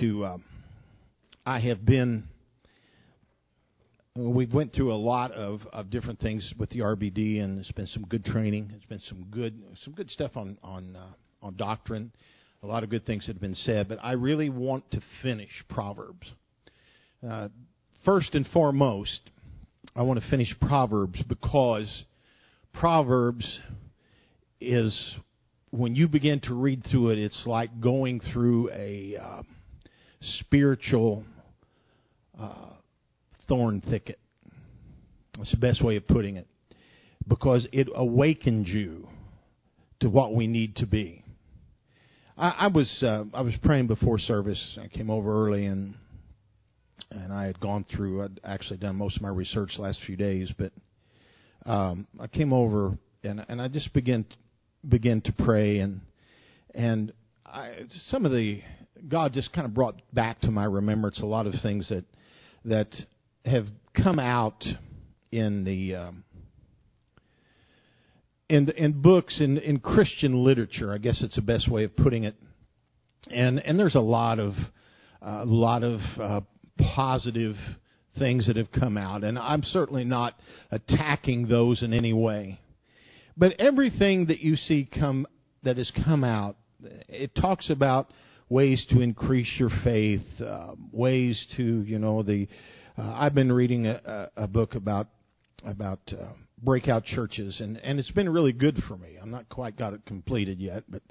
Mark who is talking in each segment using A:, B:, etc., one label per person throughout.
A: to. Uh, I have been. We've went through a lot of, of different things with the RBD, and it's been some good training. It's been some good some good stuff on on uh, on doctrine. A lot of good things have been said, but I really want to finish Proverbs. Uh, first and foremost, I want to finish Proverbs because Proverbs is when you begin to read through it, it's like going through a uh, spiritual uh, thorn thicket. That's the best way of putting it. Because it awakens you to what we need to be. I, I was uh, I was praying before service. I came over early and and I had gone through. I'd actually done most of my research last few days, but um, I came over and and I just began began to pray and and I, some of the God just kind of brought back to my remembrance a lot of things that that have come out in the um, in in books in in Christian literature. I guess it's the best way of putting it. And and there's a lot of a uh, lot of uh, positive things that have come out, and I'm certainly not attacking those in any way. But everything that you see come that has come out, it talks about ways to increase your faith, uh, ways to you know the. Uh, I've been reading a, a, book about about uh, breakout churches, and and it's been really good for me. I'm not quite got it completed yet, but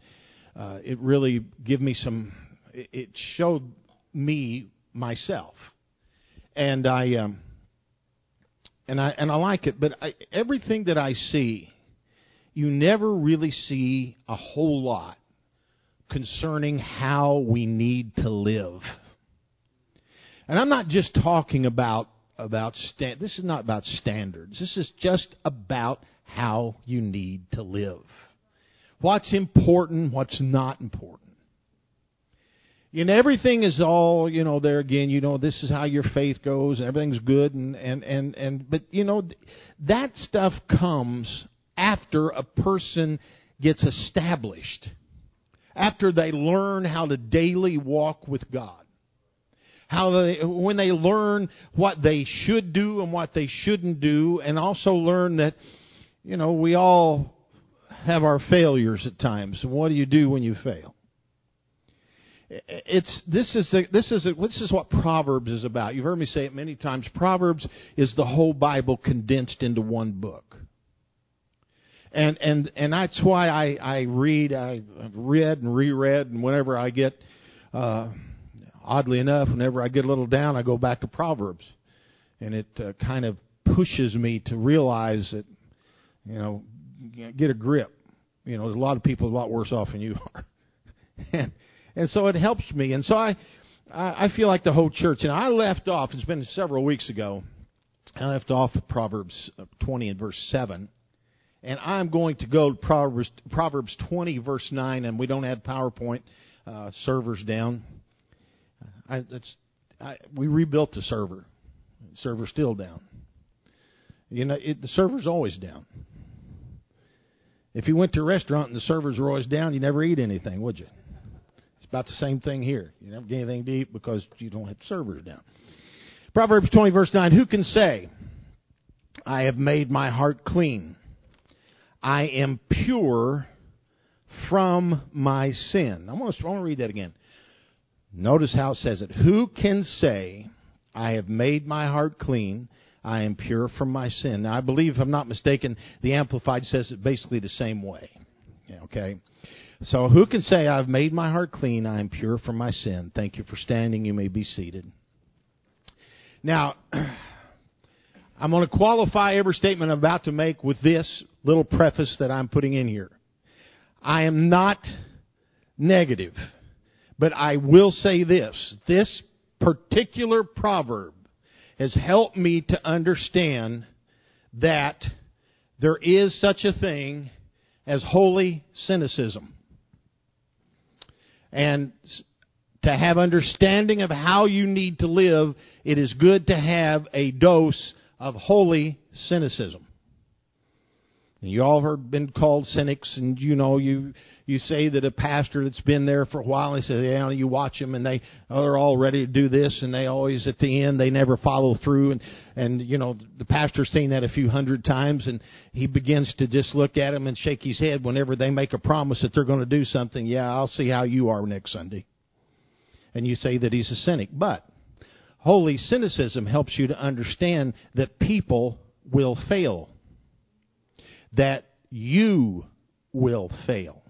A: uh, it really gave me some. It, it showed me myself, and I um, and I and I like it. But I, everything that I see, you never really see a whole lot concerning how we need to live. And I'm not just talking about about sta- this is not about standards. This is just about how you need to live. What's important, what's not important. And everything is all, you know, there again, you know, this is how your faith goes, and everything's good and and and and but you know that stuff comes after a person gets established. After they learn how to daily walk with God how they, when they learn what they should do and what they shouldn't do, and also learn that, you know, we all have our failures at times. What do you do when you fail? It's this is a, this is a, this is what Proverbs is about. You've heard me say it many times. Proverbs is the whole Bible condensed into one book. And and and that's why I I read I've read and reread and whenever I get uh, oddly enough, whenever I get a little down, I go back to Proverbs, and it uh, kind of pushes me to realize that, you know, get a grip. You know, there's a lot of people a lot worse off than you are, and and so it helps me. And so I, I feel like the whole church. And I left off. It's been several weeks ago. I left off Proverbs uh, 20 and verse 7. And I'm going to go to Proverbs, Proverbs 20, verse 9, and we don't have PowerPoint uh, servers down. I, I, we rebuilt the server. The server's still down. You know, it, the server's always down. If you went to a restaurant and the servers were always down, you never eat anything, would you? It's about the same thing here. You never get anything to eat because you don't have servers down. Proverbs 20, verse 9 Who can say, I have made my heart clean? I am pure from my sin. I want to, read that again. Notice how it says it. Who can say, I have made my heart clean, I am pure from my sin? Now, I believe, if I'm not mistaken, the Amplified says it basically the same way. Okay? So, who can say, I've made my heart clean, I am pure from my sin? Thank you for standing. You may be seated. Now, I'm going to qualify every statement I'm about to make with this little preface that I'm putting in here. I am not negative but I will say this this particular proverb has helped me to understand that there is such a thing as holy cynicism. And to have understanding of how you need to live, it is good to have a dose of holy cynicism. And you all have been called cynics, and you know you you say that a pastor that's been there for a while, he says, yeah, you watch them, and they oh, they're all ready to do this, and they always at the end they never follow through, and and you know the pastor's seen that a few hundred times, and he begins to just look at them and shake his head whenever they make a promise that they're going to do something. Yeah, I'll see how you are next Sunday, and you say that he's a cynic, but holy cynicism helps you to understand that people will fail that you will fail.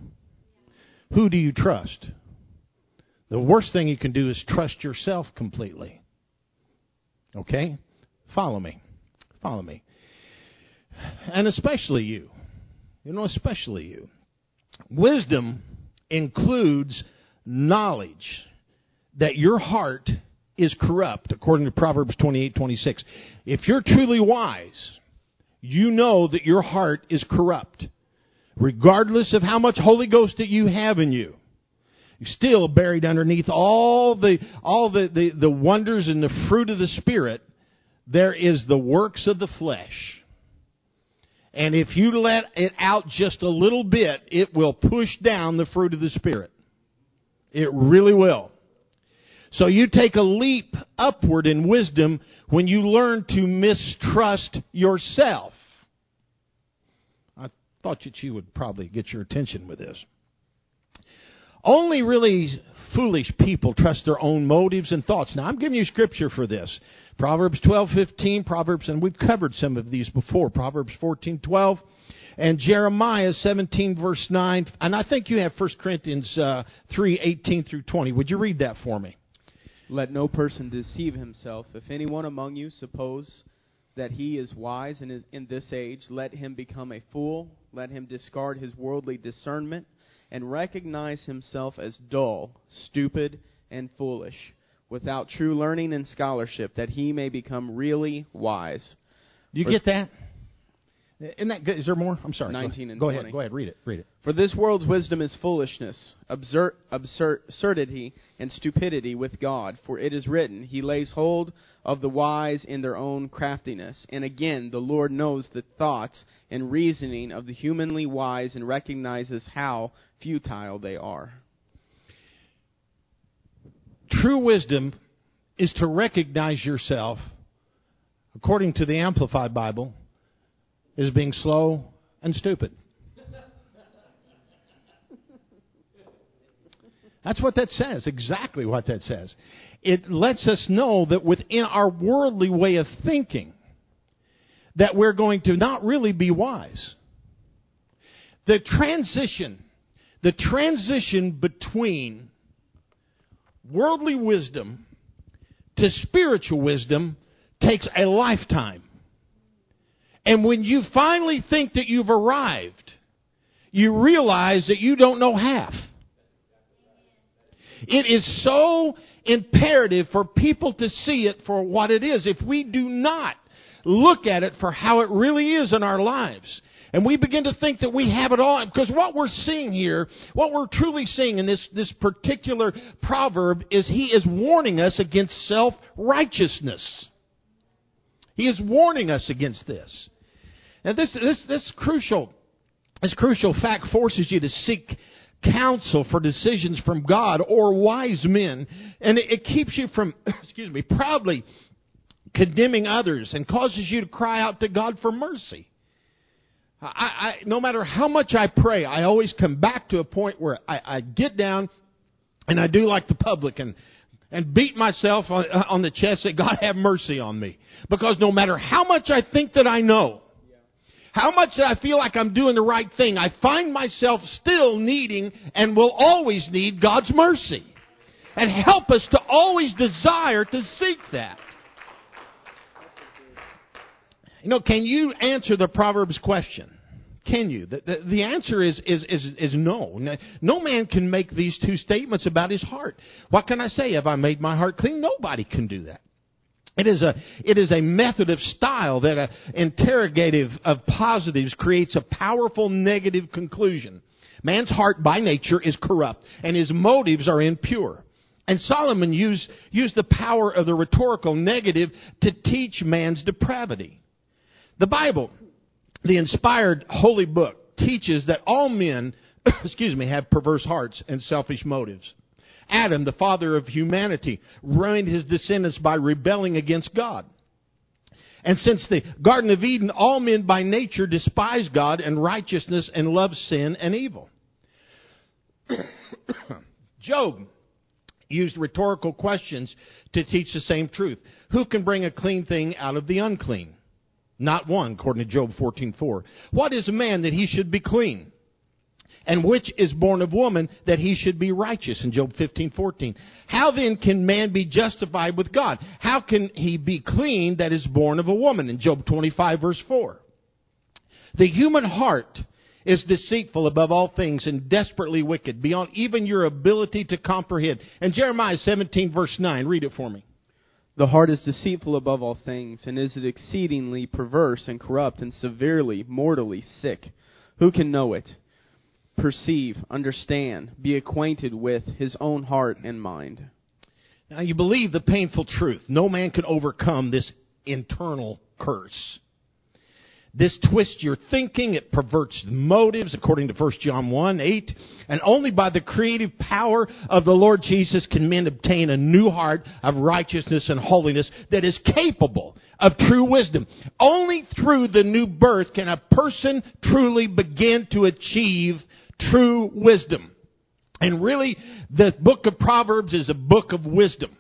A: Who do you trust? The worst thing you can do is trust yourself completely. Okay? Follow me. Follow me. And especially you. You know, especially you. Wisdom includes knowledge that your heart is corrupt, according to Proverbs 28 26. If you're truly wise, you know that your heart is corrupt. Regardless of how much Holy Ghost that you have in you. You're still buried underneath all the all the, the, the wonders and the fruit of the Spirit. There is the works of the flesh. And if you let it out just a little bit, it will push down the fruit of the Spirit. It really will. So you take a leap upward in wisdom when you learn to mistrust yourself. I thought that you would probably get your attention with this. Only really foolish people trust their own motives and thoughts. Now, I'm giving you scripture for this. Proverbs 12:15, Proverbs, and we've covered some of these before. Proverbs 14:12, and Jeremiah 17 verse 9. And I think you have 1 Corinthians uh, 3:18 through 20. Would you read that for me?
B: Let no person deceive himself. If anyone among you suppose that he is wise in, his, in this age, let him become a fool. Let him discard his worldly discernment and recognize himself as dull, stupid, and foolish, without true learning and scholarship, that he may become really wise.
A: Do you get that? Isn't that good? Is there more? I'm sorry.
B: 19 and
A: Go
B: 20.
A: ahead. Go ahead. Read it. Read it.
B: For this world's wisdom is foolishness, absurd, absurdity, and stupidity with God. For it is written, He lays hold of the wise in their own craftiness. And again, the Lord knows the thoughts and reasoning of the humanly wise and recognizes how futile they are.
A: True wisdom is to recognize yourself, according to the Amplified Bible, is being slow and stupid. That's what that says, exactly what that says. It lets us know that within our worldly way of thinking, that we're going to not really be wise. The transition, the transition between worldly wisdom to spiritual wisdom takes a lifetime. And when you finally think that you've arrived, you realize that you don't know half. It is so imperative for people to see it for what it is. If we do not look at it for how it really is in our lives, and we begin to think that we have it all, because what we're seeing here, what we're truly seeing in this, this particular proverb is he is warning us against self-righteousness. He is warning us against this. And this, this, this crucial, this crucial fact forces you to seek counsel for decisions from God or wise men. And it, it keeps you from, excuse me, proudly condemning others and causes you to cry out to God for mercy. I, I, no matter how much I pray, I always come back to a point where I, I get down and I do like the publican and beat myself on, uh, on the chest that God have mercy on me. Because no matter how much I think that I know, how much that I feel like I'm doing the right thing, I find myself still needing and will always need God's mercy. And help us to always desire to seek that. You know, can you answer the Proverbs question? Can you? The, the, the, answer is, is, is, is no. No man can make these two statements about his heart. What can I say? Have I made my heart clean? Nobody can do that. It is a, it is a method of style that a interrogative of positives creates a powerful negative conclusion. Man's heart by nature is corrupt and his motives are impure. And Solomon used, used the power of the rhetorical negative to teach man's depravity. The Bible the inspired holy book teaches that all men, excuse me, have perverse hearts and selfish motives. Adam, the father of humanity, ruined his descendants by rebelling against God. And since the Garden of Eden, all men by nature despise God and righteousness and love sin and evil. Job used rhetorical questions to teach the same truth. Who can bring a clean thing out of the unclean? Not one, according to Job 14:4. What is a man that he should be clean? And which is born of woman that he should be righteous in Job 15:14. How then can man be justified with God? How can he be clean that is born of a woman in Job 25 verse 4? The human heart is deceitful above all things and desperately wicked, beyond even your ability to comprehend. And Jeremiah 17, verse 9, read it for me.
B: The heart is deceitful above all things, and is exceedingly perverse and corrupt, and severely, mortally sick. Who can know it? Perceive, understand, be acquainted with his own heart and mind.
A: Now, you believe the painful truth. No man can overcome this internal curse. This twists your thinking. It perverts motives, according to 1 John 1 8. And only by the creative power of the Lord Jesus can men obtain a new heart of righteousness and holiness that is capable of true wisdom. Only through the new birth can a person truly begin to achieve true wisdom. And really, the book of Proverbs is a book of wisdom.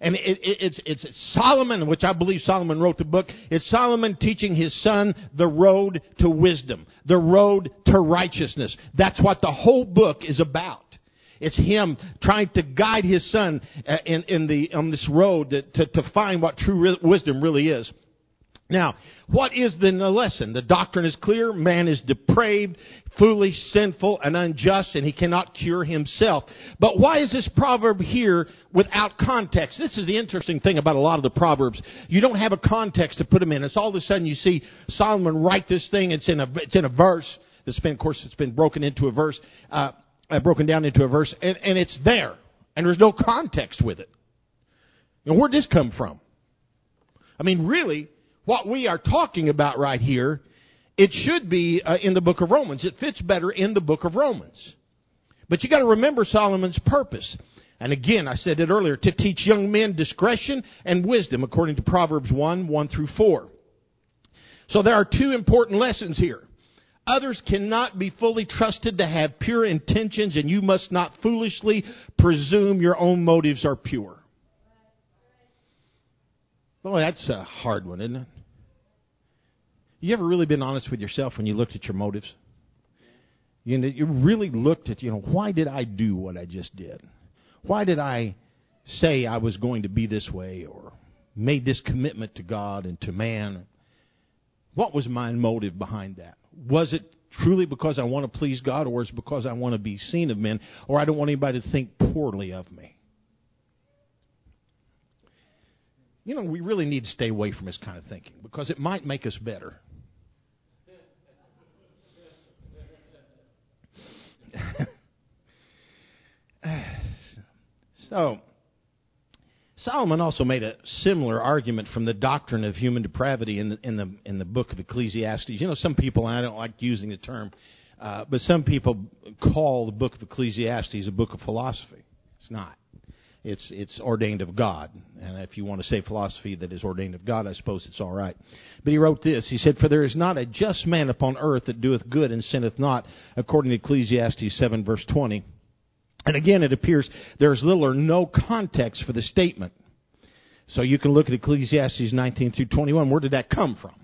A: And it, it, it's, it's Solomon, which I believe Solomon wrote the book. It's Solomon teaching his son the road to wisdom, the road to righteousness. That's what the whole book is about. It's him trying to guide his son uh, in, in the, on this road to, to, to find what true wisdom really is. Now, what is the lesson? The doctrine is clear. Man is depraved, foolish, sinful, and unjust, and he cannot cure himself. But why is this proverb here without context? This is the interesting thing about a lot of the proverbs. You don't have a context to put them in. It's all of a sudden you see Solomon write this thing. It's in a, it's in a verse. It's been, of course, it's been broken into a verse, uh, uh, broken down into a verse, and, and it's there. And there's no context with it. And where'd this come from? I mean, really, what we are talking about right here, it should be uh, in the book of Romans. It fits better in the book of Romans. But you got to remember Solomon's purpose. And again, I said it earlier, to teach young men discretion and wisdom according to Proverbs 1, 1 through 4. So there are two important lessons here. Others cannot be fully trusted to have pure intentions, and you must not foolishly presume your own motives are pure. Boy, that's a hard one, isn't it? You ever really been honest with yourself when you looked at your motives? You know, you really looked at, you know, why did I do what I just did? Why did I say I was going to be this way or made this commitment to God and to man? What was my motive behind that? Was it truly because I want to please God or is it because I want to be seen of men or I don't want anybody to think poorly of me? You know, we really need to stay away from this kind of thinking because it might make us better. so, Solomon also made a similar argument from the doctrine of human depravity in the, in the, in the book of Ecclesiastes. You know, some people, and I don't like using the term, uh, but some people call the book of Ecclesiastes a book of philosophy. It's not. It's it's ordained of God. And if you want to say philosophy that is ordained of God, I suppose it's all right. But he wrote this. He said, For there is not a just man upon earth that doeth good and sinneth not, according to Ecclesiastes 7, verse 20. And again, it appears there is little or no context for the statement. So you can look at Ecclesiastes 19 through 21. Where did that come from?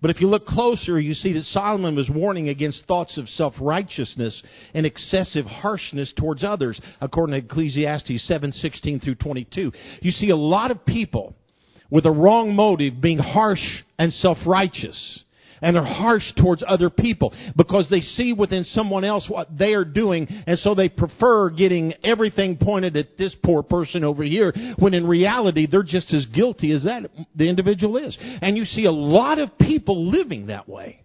A: But if you look closer, you see that Solomon was warning against thoughts of self righteousness and excessive harshness towards others, according to Ecclesiastes 7 16 through 22. You see a lot of people with a wrong motive being harsh and self righteous and they're harsh towards other people because they see within someone else what they are doing and so they prefer getting everything pointed at this poor person over here when in reality they're just as guilty as that the individual is. And you see a lot of people living that way.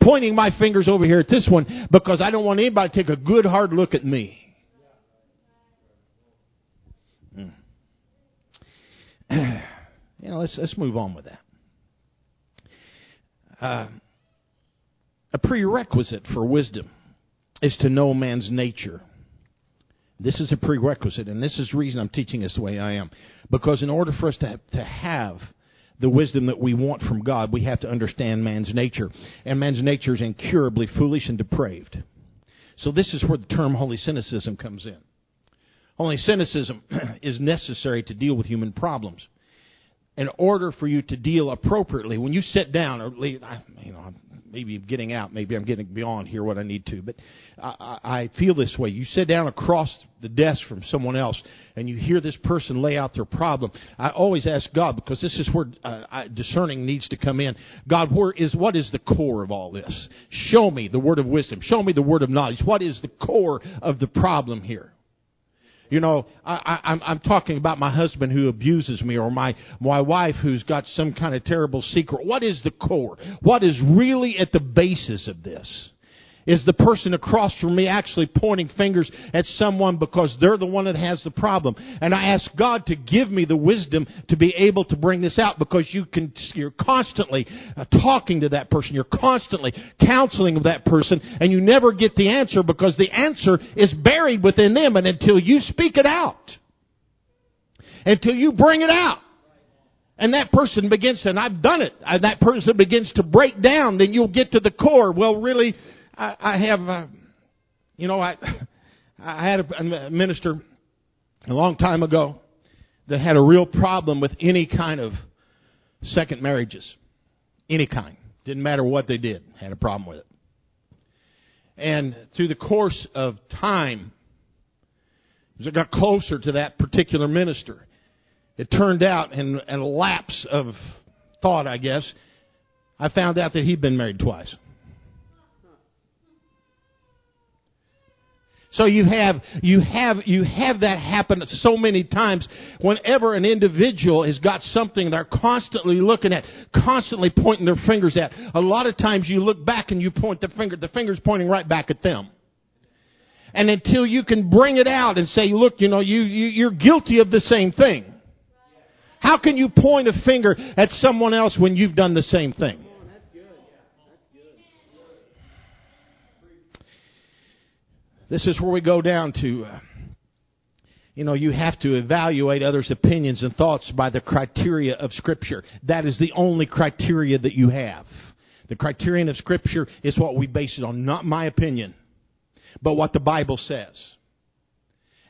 A: Pointing my fingers over here at this one because I don't want anybody to take a good hard look at me. Hmm. you know, let's let's move on with that. Uh, a prerequisite for wisdom is to know man's nature. This is a prerequisite, and this is the reason I'm teaching this the way I am. Because in order for us to have, to have the wisdom that we want from God, we have to understand man's nature. And man's nature is incurably foolish and depraved. So this is where the term holy cynicism comes in. Holy cynicism is necessary to deal with human problems. In order for you to deal appropriately, when you sit down, or you know, maybe I'm getting out, maybe I'm getting beyond here what I need to, but I, I feel this way. You sit down across the desk from someone else and you hear this person lay out their problem. I always ask God because this is where uh, I, discerning needs to come in. God, where is what is the core of all this? Show me the word of wisdom. Show me the word of knowledge. What is the core of the problem here? You know, I, I, I'm, I'm talking about my husband who abuses me or my, my wife who's got some kind of terrible secret. What is the core? What is really at the basis of this? Is the person across from me actually pointing fingers at someone because they're the one that has the problem? And I ask God to give me the wisdom to be able to bring this out because you can, you're constantly uh, talking to that person. You're constantly counseling that person and you never get the answer because the answer is buried within them and until you speak it out, until you bring it out, and that person begins to, and I've done it, that person begins to break down, then you'll get to the core. Well, really, I, I have, uh, you know, I, I had a minister a long time ago that had a real problem with any kind of second marriages, any kind. Didn't matter what they did, had a problem with it. And through the course of time, as I got closer to that particular minister, it turned out in, in a lapse of thought, I guess, I found out that he'd been married twice. So you have, you have, you have that happen so many times whenever an individual has got something they're constantly looking at, constantly pointing their fingers at. A lot of times you look back and you point the finger, the finger's pointing right back at them. And until you can bring it out and say, look, you know, you, you, you're guilty of the same thing. How can you point a finger at someone else when you've done the same thing? This is where we go down to, uh, you know, you have to evaluate others' opinions and thoughts by the criteria of Scripture. That is the only criteria that you have. The criterion of Scripture is what we base it on, not my opinion, but what the Bible says.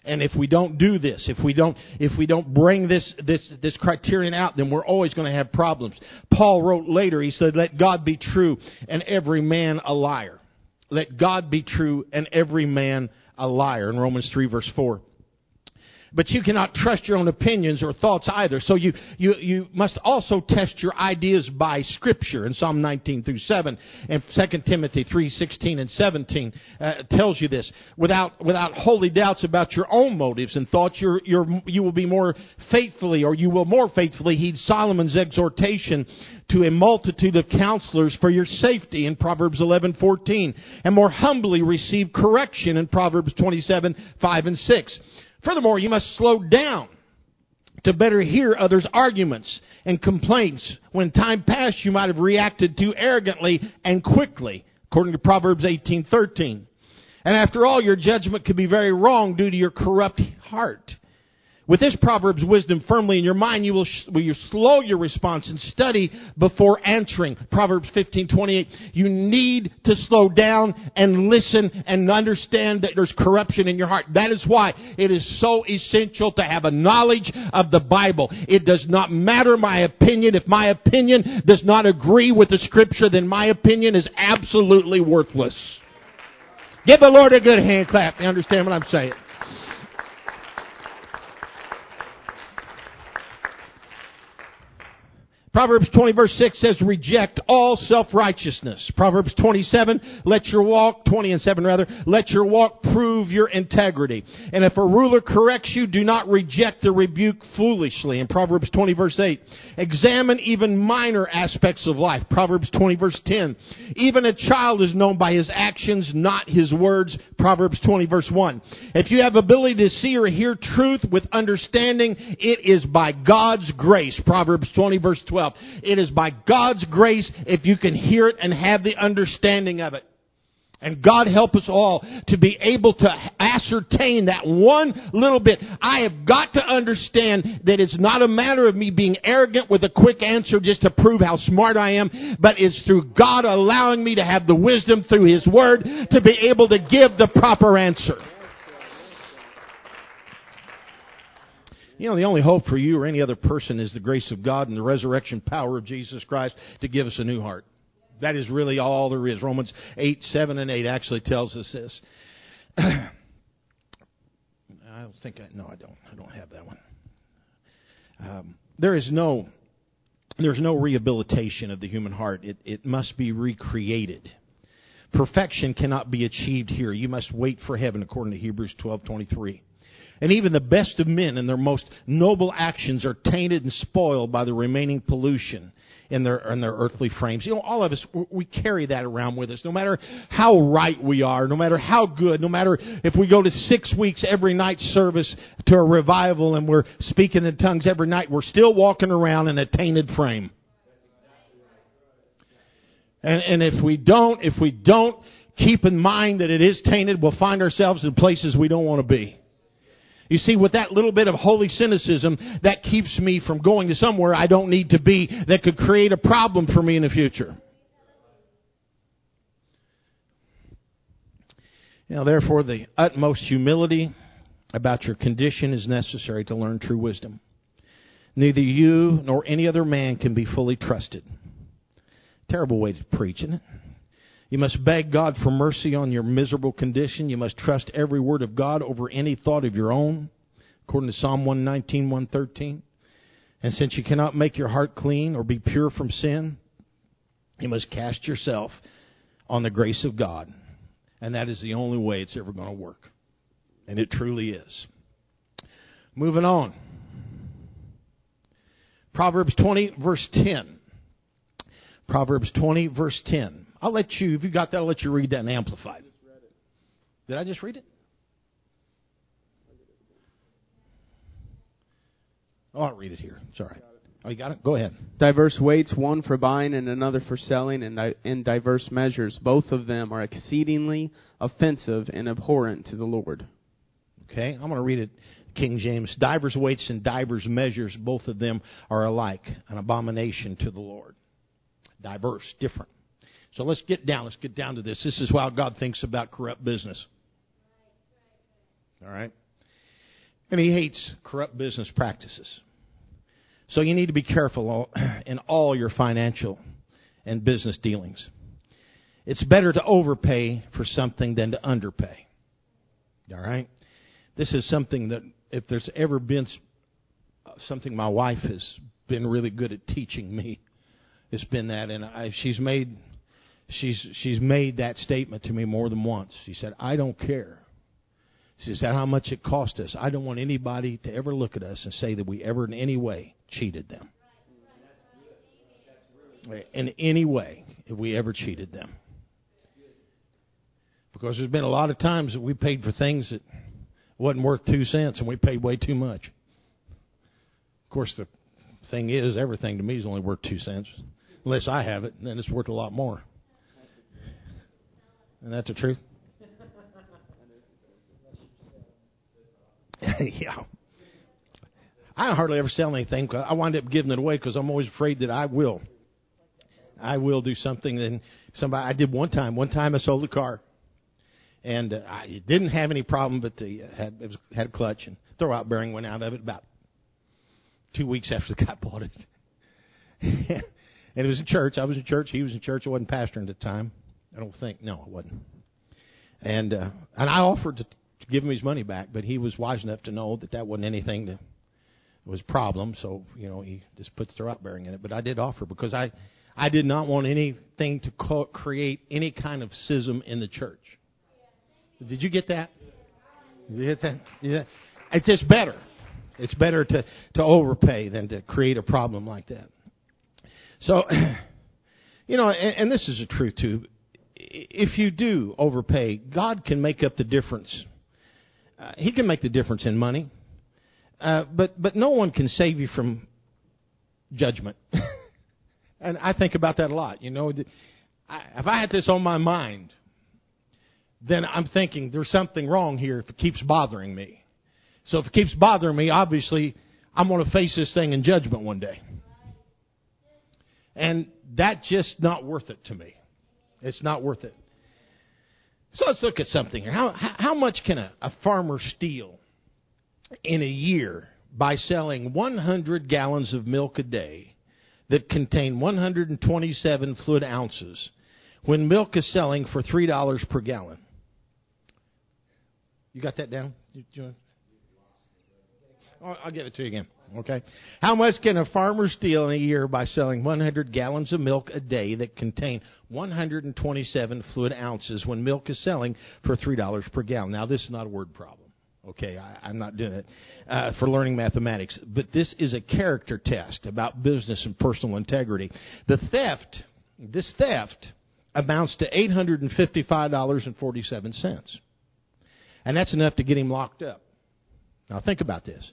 A: And if we don't do this, if we don't, if we don't bring this, this, this criterion out, then we're always going to have problems. Paul wrote later, he said, let God be true and every man a liar. Let God be true and every man a liar in Romans 3 verse 4. But you cannot trust your own opinions or thoughts either. So you, you, you must also test your ideas by Scripture in Psalm 19 through 7 and 2 Timothy 3, 16 and 17 uh, tells you this. Without, without holy doubts about your own motives and thoughts, you're, you're, you will be more faithfully or you will more faithfully heed Solomon's exhortation to a multitude of counselors for your safety in Proverbs 11:14 and more humbly receive correction in Proverbs 27, 5 and 6. Furthermore, you must slow down to better hear others' arguments and complaints. When time passed, you might have reacted too arrogantly and quickly, according to Proverbs 18:13. And after all, your judgment could be very wrong due to your corrupt heart. With this Proverbs wisdom firmly in your mind, you will, will you slow your response and study before answering. Proverbs 15:28. You need to slow down and listen and understand that there's corruption in your heart. That is why it is so essential to have a knowledge of the Bible. It does not matter my opinion. If my opinion does not agree with the scripture, then my opinion is absolutely worthless. Give the Lord a good hand clap. You understand what I'm saying? Proverbs 20 verse 6 says, reject all self-righteousness. Proverbs 27, let your walk, 20 and 7 rather, let your walk prove your integrity. And if a ruler corrects you, do not reject the rebuke foolishly. In Proverbs 20 verse 8, examine even minor aspects of life. Proverbs 20 verse 10, even a child is known by his actions, not his words. Proverbs 20 verse 1. If you have ability to see or hear truth with understanding, it is by God's grace. Proverbs 20 verse 12. It is by God's grace if you can hear it and have the understanding of it. And God help us all to be able to ascertain that one little bit. I have got to understand that it's not a matter of me being arrogant with a quick answer just to prove how smart I am, but it's through God allowing me to have the wisdom through His Word to be able to give the proper answer. You know, the only hope for you or any other person is the grace of God and the resurrection power of Jesus Christ to give us a new heart. That is really all there is. Romans 8, 7, and 8 actually tells us this. I don't think I, no, I don't. I don't have that one. Um, there is no, there's no rehabilitation of the human heart. It, it must be recreated. Perfection cannot be achieved here. You must wait for heaven, according to Hebrews 12:23. And even the best of men and their most noble actions are tainted and spoiled by the remaining pollution in their in their earthly frames. You know, all of us we carry that around with us. No matter how right we are, no matter how good, no matter if we go to six weeks every night service to a revival and we're speaking in tongues every night, we're still walking around in a tainted frame. And and if we don't if we don't keep in mind that it is tainted, we'll find ourselves in places we don't want to be. You see, with that little bit of holy cynicism, that keeps me from going to somewhere I don't need to be that could create a problem for me in the future. Now, therefore, the utmost humility about your condition is necessary to learn true wisdom. Neither you nor any other man can be fully trusted. Terrible way to preach, isn't it? You must beg God for mercy on your miserable condition. You must trust every word of God over any thought of your own, according to Psalm 119, 113. And since you cannot make your heart clean or be pure from sin, you must cast yourself on the grace of God. And that is the only way it's ever going to work. And it truly is. Moving on. Proverbs 20, verse 10. Proverbs 20, verse 10. I'll let you, if you got that, I'll let you read that and amplify it. Did I just read it? Oh, I'll read it here. It's all right. Oh, you got it? Go ahead.
B: Diverse weights, one for buying and another for selling, and in diverse measures. Both of them are exceedingly offensive and abhorrent to the Lord.
A: Okay, I'm going to read it King James. Divers weights and divers measures, both of them are alike, an abomination to the Lord. Diverse, different. So let's get down. Let's get down to this. This is how God thinks about corrupt business. All right? And He hates corrupt business practices. So you need to be careful in all your financial and business dealings. It's better to overpay for something than to underpay. All right? This is something that, if there's ever been uh, something my wife has been really good at teaching me, it's been that. And I, she's made she's she's made that statement to me more than once. She said, "I don't care." She said, "How much it cost us? I don't want anybody to ever look at us and say that we ever in any way cheated them. In any way, if we ever cheated them." Because there's been a lot of times that we paid for things that wasn't worth two cents, and we paid way too much. Of course, the thing is, everything to me is only worth two cents, unless I have it, then it's worth a lot more. Isn't that the truth? yeah. I hardly ever sell anything I wind up giving it away because I'm always afraid that I will. I will do something. Then somebody I did one time. One time I sold a car, and uh, I didn't have any problem, but the uh, had it was, had a clutch and throwout bearing went out of it about two weeks after the guy bought it. and it was in church. I was in church. He was in church. I wasn't pastoring at the time. I don't think. No, it wasn't. And uh, and I offered to, to give him his money back, but he was wise enough to know that that wasn't anything that was a problem. So you know he just puts the rot in it. But I did offer because I I did not want anything to co- create any kind of schism in the church. Did you get that? You get that? Yeah. It's just better. It's better to, to overpay than to create a problem like that. So, you know, and, and this is the truth too. If you do overpay, God can make up the difference. Uh, he can make the difference in money. Uh, but but no one can save you from judgment. and I think about that a lot. You know, if I had this on my mind, then I'm thinking there's something wrong here if it keeps bothering me. So if it keeps bothering me, obviously I'm going to face this thing in judgment one day. And that's just not worth it to me. It's not worth it. So let's look at something here. How, how much can a, a farmer steal in a year by selling 100 gallons of milk a day that contain 127 fluid ounces when milk is selling for $3 per gallon? You got that down? I'll give it to you again. Okay. How much can a farmer steal in a year by selling 100 gallons of milk a day that contain 127 fluid ounces when milk is selling for $3 per gallon? Now, this is not a word problem. Okay, I, am not doing it uh, for learning mathematics, but this is a character test about business and personal integrity. The theft, this theft, amounts to $855.47. And that's enough to get him locked up. Now think about this.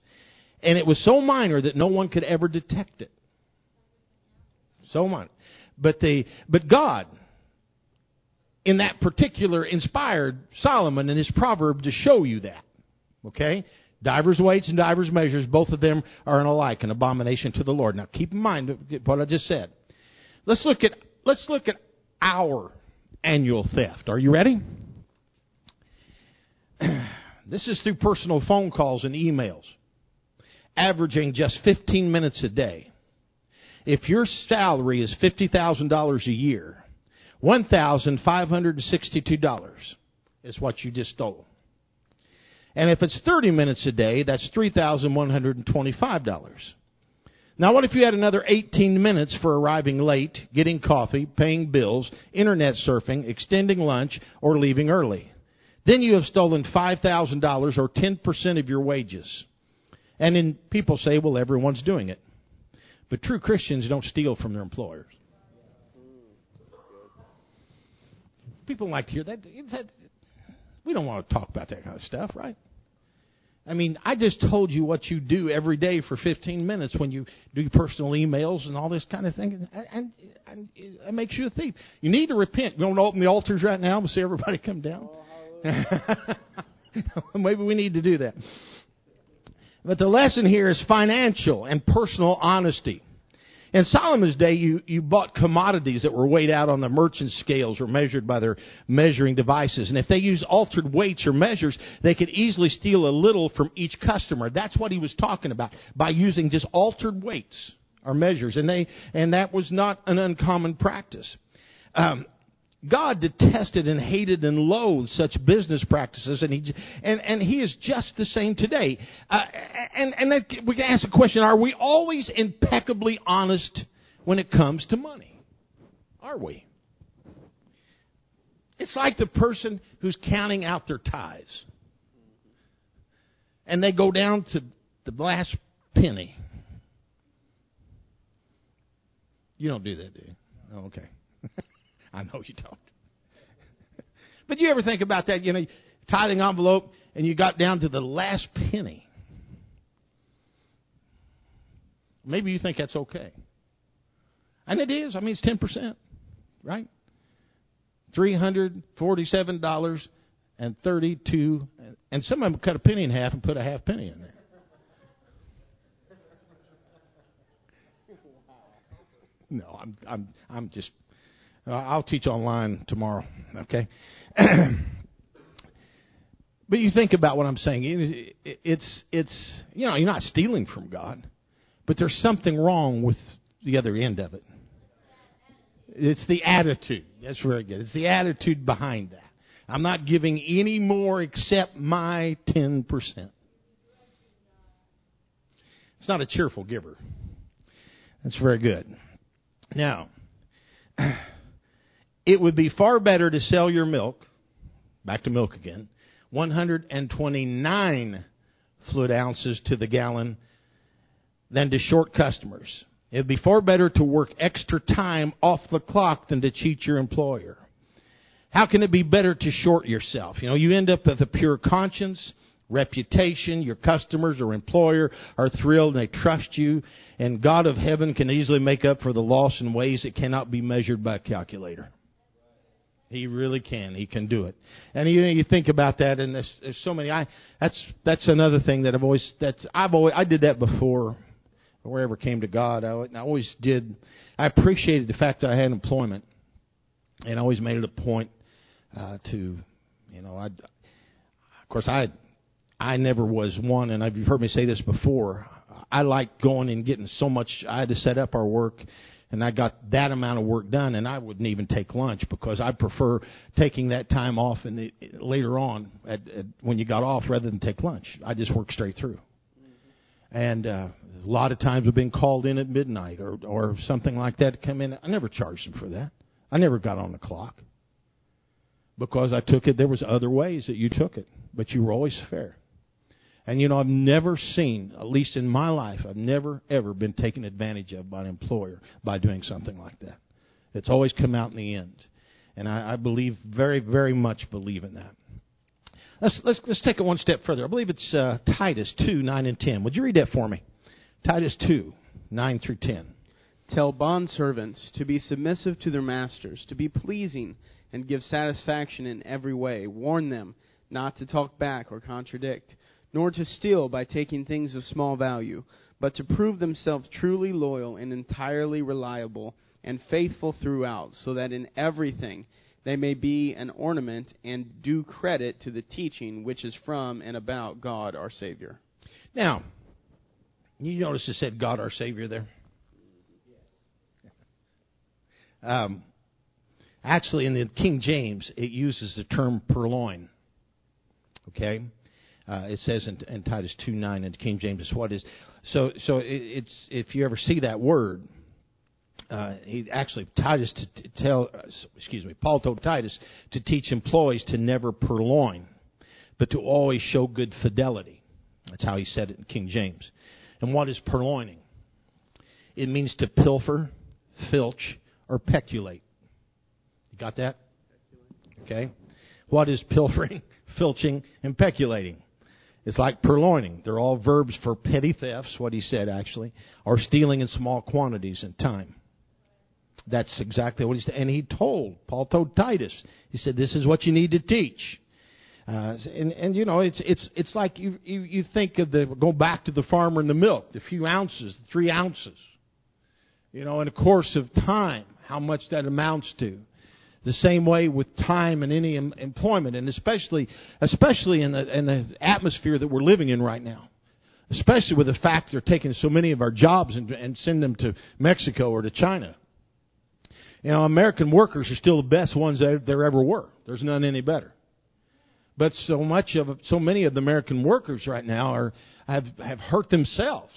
A: And it was so minor that no one could ever detect it. So minor. But the but God in that particular inspired Solomon in his proverb to show you that. Okay? Divers weights and divers measures, both of them are an alike, an abomination to the Lord. Now keep in mind what I just said. Let's look at let's look at our annual theft. Are you ready? this is through personal phone calls and emails averaging just 15 minutes a day. If your salary is $50,000 a year, $1,562 is what you just stole. And if it's 30 minutes a day, that's $3,125. Now, what if you had another 18 minutes for arriving late, getting coffee, paying bills, internet surfing, extending lunch, or leaving early? Then you have stolen $5,000 or 10% of your wages. And then people say, well, everyone's doing it. But true Christians don't steal from their employers. People like to hear that. We don't want to talk about that kind of stuff, right? I mean, I just told you what you do every day for 15 minutes when you do personal emails and all this kind of thing, and, and, and it makes you a thief. You need to repent. You want to open the altars right now and see everybody come down? Oh, Maybe we need to do that. But the lesson here is financial and personal honesty. In Solomon's day, you, you bought commodities that were weighed out on the merchant scales or measured by their measuring devices. And if they used altered weights or measures, they could easily steal a little from each customer. That's what he was talking about by using just altered weights or measures. And they, and that was not an uncommon practice. Um, God detested and hated and loathed such business practices, and he and, and he is just the same today. Uh, and and that, we can ask the question: Are we always impeccably honest when it comes to money? Are we? It's like the person who's counting out their tithes, and they go down to the last penny. You don't do that, do you? Oh, okay. I know you don't. but you ever think about that? You know, tithing envelope, and you got down to the last penny. Maybe you think that's okay. And it is. I mean, it's 10%, right? $347 and 32 and some of them cut a penny in half and put a half penny in there. No, I'm I'm I'm just Uh, I'll teach online tomorrow, okay? but you think about what I'm saying. It's, it's, you know, you're not stealing from God, but there's something wrong with the other end of it. It's the attitude. That's very good. It's the attitude behind that. I'm not giving any more except my 10%. It's not a cheerful giver. That's very good. Now, it would be far better to sell your milk, back to milk again, 129 fluid ounces to the gallon than to short customers. It'd be far better to work extra time off the clock than to cheat your employer. How can it be better to short yourself? You know, you end up with a pure conscience, reputation, your customers or employer are thrilled and they trust you, and God of heaven can easily make up for the loss in ways that cannot be measured by a calculator. He really can. He can do it. And you know, you think about that, and there's, there's so many. I that's that's another thing that I've always that's I've always I did that before, wherever came to God. I, I always did. I appreciated the fact that I had employment, and I always made it a point uh, to, you know, I. Of course, I I never was one, and I've, you've heard me say this before. I like going and getting so much. I had to set up our work and I got that amount of work done, and I wouldn't even take lunch because I prefer taking that time off and the, later on at, at, when you got off rather than take lunch. I just work straight through. And uh, a lot of times I've been called in at midnight or or something like that to come in. I never charged them for that. I never got on the clock because I took it. There was other ways that you took it, but you were always fair. And you know, I've never seen, at least in my life, I've never ever been taken advantage of by an employer by doing something like that. It's always come out in the end. And I, I believe very, very much believe in that. Let's, let's, let's take it one step further. I believe it's uh, Titus 2, 9 and 10. Would you read that for me? Titus 2, 9 through 10.
B: Tell bond servants to be submissive to their masters, to be pleasing, and give satisfaction in every way. Warn them not to talk back or contradict nor to steal by taking things of small value, but to prove themselves truly loyal and entirely reliable and faithful throughout, so that in everything they may be an ornament and do credit to the teaching which is from and about God our Savior.
A: Now, you notice it said God our Savior there? Um, actually, in the King James, it uses the term purloin. Okay? Uh, it says in, in Titus 2 9 in King James is what is. So, so it, it's if you ever see that word, uh, he actually Titus to, to tell, uh, excuse me, Paul told Titus to teach employees to never purloin, but to always show good fidelity. That's how he said it in King James. And what is purloining? It means to pilfer, filch, or peculate. You got that? Okay. What is pilfering, filching, and peculating? It's like purloining. They're all verbs for petty thefts, what he said actually, or stealing in small quantities in time. That's exactly what he said. And he told, Paul told Titus, he said, this is what you need to teach. Uh, and, and you know, it's, it's, it's like you, you, you think of the, go back to the farmer and the milk, the few ounces, the three ounces. You know, in a course of time, how much that amounts to the same way with time and any em- employment, and especially especially in the in the atmosphere that we're living in right now. Especially with the fact they're taking so many of our jobs and, and send them to Mexico or to China. You know, American workers are still the best ones there ever were. There's none any better. But so much of so many of the American workers right now are have have hurt themselves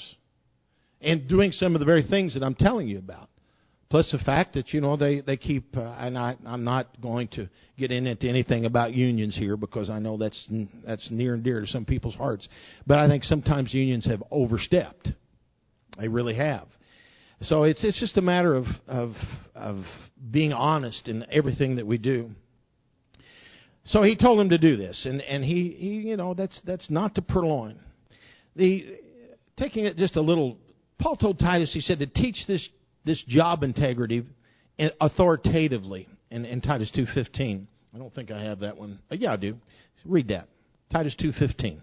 A: in doing some of the very things that I'm telling you about. Plus the fact that you know they they keep uh, and I I'm not going to get into anything about unions here because I know that's that's near and dear to some people's hearts. But I think sometimes unions have overstepped. They really have. So it's it's just a matter of of of being honest in everything that we do. So he told him to do this, and and he, he you know that's that's not to purloin. The taking it just a little. Paul told Titus, he said to teach this this job integrity authoritatively in, in Titus 2.15. I don't think I have that one. Uh, yeah, I do. Read that. Titus 2.15.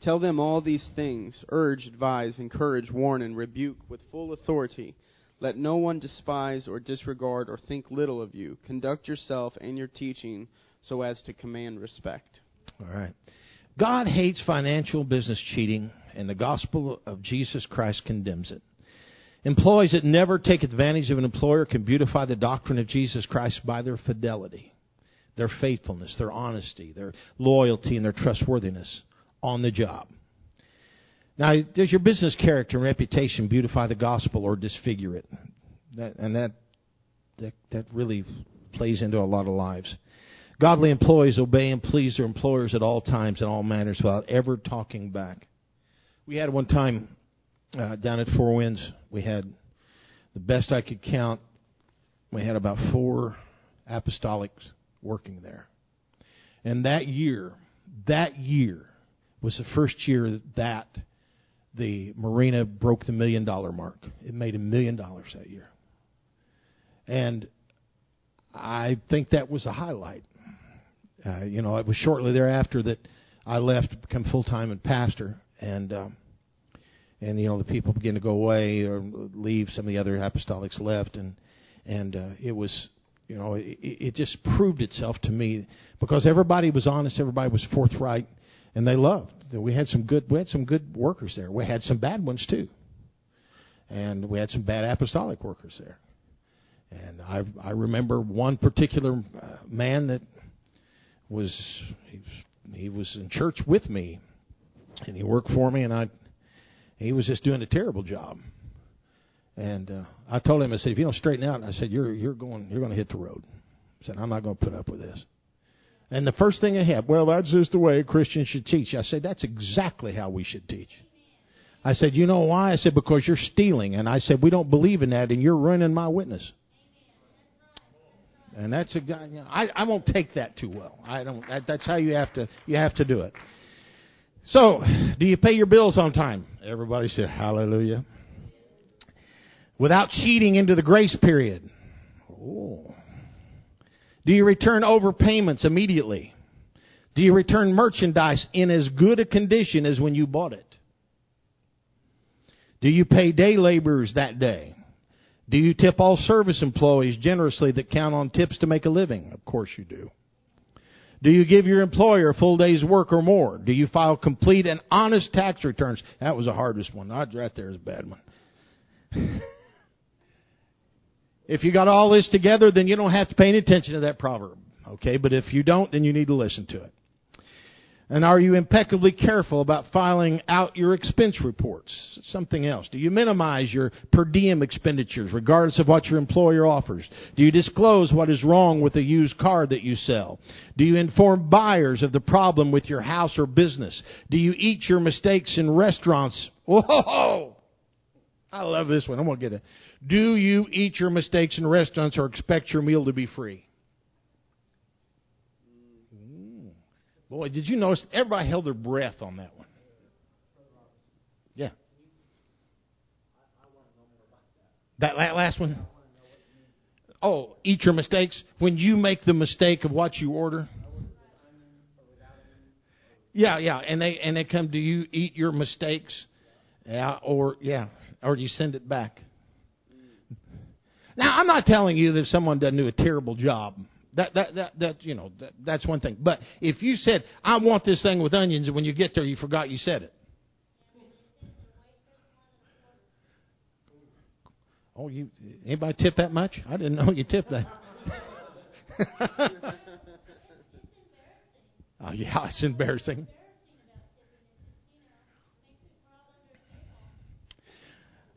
B: Tell them all these things. Urge, advise, encourage, warn, and rebuke with full authority. Let no one despise or disregard or think little of you. Conduct yourself and your teaching so as to command respect.
A: All right. God hates financial business cheating, and the gospel of Jesus Christ condemns it. Employees that never take advantage of an employer can beautify the doctrine of Jesus Christ by their fidelity, their faithfulness, their honesty, their loyalty, and their trustworthiness on the job. Now, does your business character and reputation beautify the gospel or disfigure it? That, and that that that really plays into a lot of lives. Godly employees obey and please their employers at all times and all manners without ever talking back. We had one time uh, down at Four Winds. We had the best I could count. We had about four apostolics working there, and that year, that year was the first year that the marina broke the million dollar mark. It made a million dollars that year. And I think that was a highlight. Uh, you know, it was shortly thereafter that I left to become full time and pastor, and um, and you know the people began to go away or leave. Some of the other apostolics left, and and uh, it was you know it, it just proved itself to me because everybody was honest, everybody was forthright, and they loved. We had some good we had some good workers there. We had some bad ones too, and we had some bad apostolic workers there. And I I remember one particular uh, man that was he, he was in church with me, and he worked for me, and I he was just doing a terrible job. And uh, I told him, I said, if you don't straighten out, I said, you're you're going you're going to hit the road. I said, I'm not going to put up with this. And the first thing I had, well, that's just the way Christians should teach. I said, that's exactly how we should teach. I said, you know why? I said, because you're stealing. And I said, we don't believe in that, and you're ruining my witness. And that's a guy. You know, I I won't take that too well. I don't. That, that's how you have to you have to do it. So, do you pay your bills on time? Everybody said hallelujah. Without cheating into the grace period. Oh. Do you return overpayments immediately? Do you return merchandise in as good a condition as when you bought it? Do you pay day laborers that day? Do you tip all service employees generously that count on tips to make a living? Of course you do. Do you give your employer a full day's work or more? Do you file complete and honest tax returns? That was the hardest one. That Right there is a bad one. If you got all this together, then you don't have to pay any attention to that proverb. Okay, but if you don't, then you need to listen to it. And are you impeccably careful about filing out your expense reports? Something else. Do you minimize your per diem expenditures regardless of what your employer offers? Do you disclose what is wrong with the used car that you sell? Do you inform buyers of the problem with your house or business? Do you eat your mistakes in restaurants? Whoa! I love this one. I'm going to get it. Do you eat your mistakes in restaurants or expect your meal to be free? Boy, did you notice everybody held their breath on that one? Yeah. That that last one? Oh, eat your mistakes. When you make the mistake of what you order. Yeah, yeah, and they and they come. Do you eat your mistakes? Yeah, or yeah, or you send it back? Now, I'm not telling you that someone doesn't do a terrible job. That, that, that, that you know, that, that's one thing. But if you said, I want this thing with onions, and when you get there, you forgot you said it. Oh, you anybody tip that much? I didn't know you tipped that. oh yeah, it's embarrassing.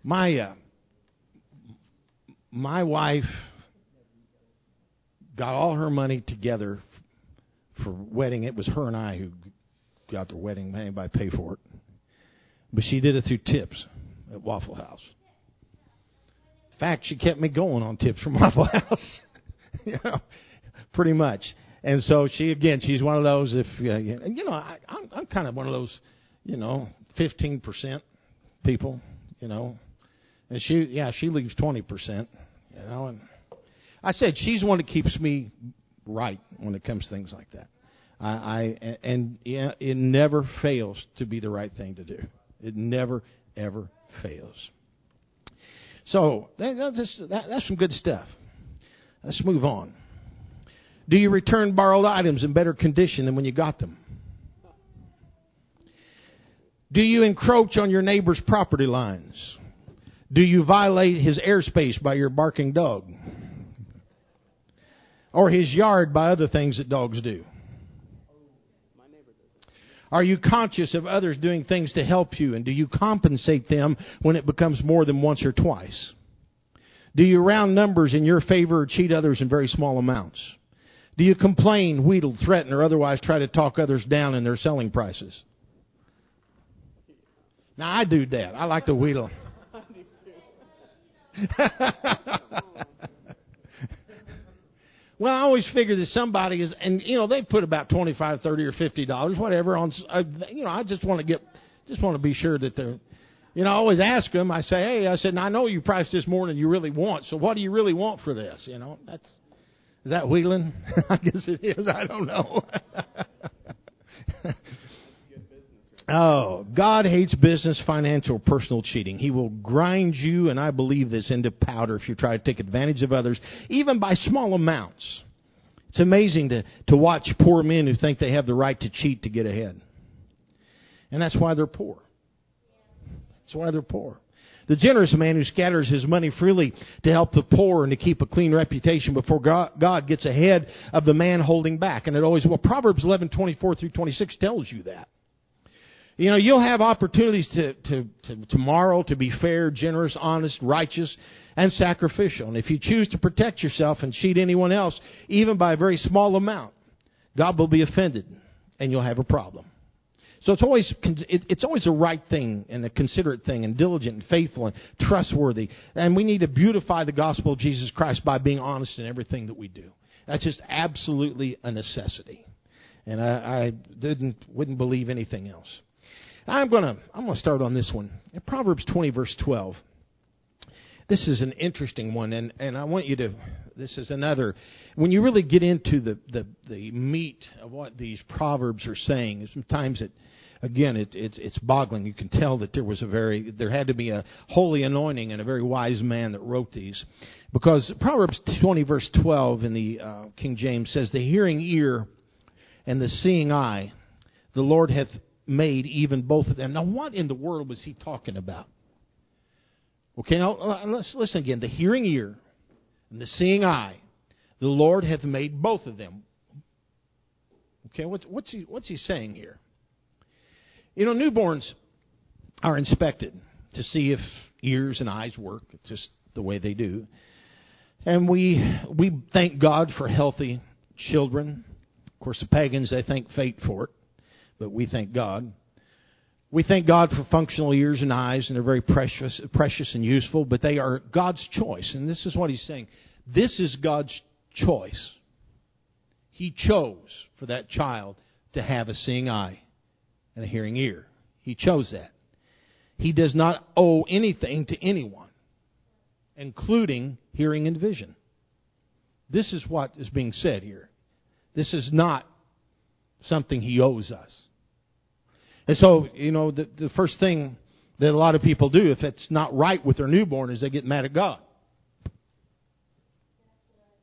A: My uh, my wife got all her money together for wedding. It was her and I who got the wedding. Anybody pay for it? But she did it through tips at Waffle House. In fact, she kept me going on tips from Waffle House. you know, pretty much. And so she again, she's one of those. If uh, you know, I, I'm, I'm kind of one of those, you know, fifteen percent people. You know, and she, yeah, she leaves twenty percent. You know, and I said she's one that keeps me right when it comes to things like that. I, I and yeah, it never fails to be the right thing to do. It never ever fails. So that, that's, that, that's some good stuff. Let's move on. Do you return borrowed items in better condition than when you got them? Do you encroach on your neighbor's property lines? Do you violate his airspace by your barking dog? Or his yard by other things that dogs do? Are you conscious of others doing things to help you and do you compensate them when it becomes more than once or twice? Do you round numbers in your favor or cheat others in very small amounts? Do you complain, wheedle, threaten, or otherwise try to talk others down in their selling prices? Now I do that. I like to wheedle. well, I always figure that somebody is, and you know, they put about twenty-five, thirty, or fifty dollars, whatever. On, uh, you know, I just want to get, just want to be sure that they're, you know, I always ask them. I say, hey, I said, I know you priced this more than you really want. So what do you really want for this? You know, that's is that wheeling? I guess it is. I don't know. oh, God hates business, financial, personal cheating. He will grind you, and I believe this, into powder if you try to take advantage of others, even by small amounts. It's amazing to, to watch poor men who think they have the right to cheat to get ahead. And that's why they're poor. That's why they're poor. The generous man who scatters his money freely to help the poor and to keep a clean reputation before God, gets ahead of the man holding back. And it always, well, Proverbs 11, 24 through 26 tells you that. You know, you'll have opportunities to, to, to tomorrow to be fair, generous, honest, righteous, and sacrificial. And if you choose to protect yourself and cheat anyone else, even by a very small amount, God will be offended and you'll have a problem. So it's always it's always a right thing and a considerate thing and diligent and faithful and trustworthy. And we need to beautify the gospel of Jesus Christ by being honest in everything that we do. That's just absolutely a necessity. And I, I didn't wouldn't believe anything else. I'm gonna I'm gonna start on this one. In Proverbs 20 verse 12. This is an interesting one, and, and I want you to. This is another. When you really get into the, the, the meat of what these proverbs are saying, sometimes it again, it, it's it's boggling. You can tell that there was a very there had to be a holy anointing and a very wise man that wrote these, because Proverbs 20 verse 12 in the uh, King James says, "The hearing ear and the seeing eye, the Lord hath made even both of them." Now, what in the world was he talking about? Okay, now uh, let's listen again. The hearing ear and the seeing eye, the Lord hath made both of them. Okay, what's, what's, he, what's he saying here? You know, newborns are inspected to see if ears and eyes work. It's just the way they do. And we we thank God for healthy children. Of course, the pagans they thank fate for it, but we thank God. We thank God for functional ears and eyes, and they're very precious, precious and useful. But they are God's choice, and this is what He's saying. This is God's choice. He chose for that child to have a seeing eye and a hearing ear. He chose that. He does not owe anything to anyone, including hearing and vision. This is what is being said here. This is not something he owes us. And so, you know, the, the first thing that a lot of people do, if it's not right with their newborn, is they get mad at God.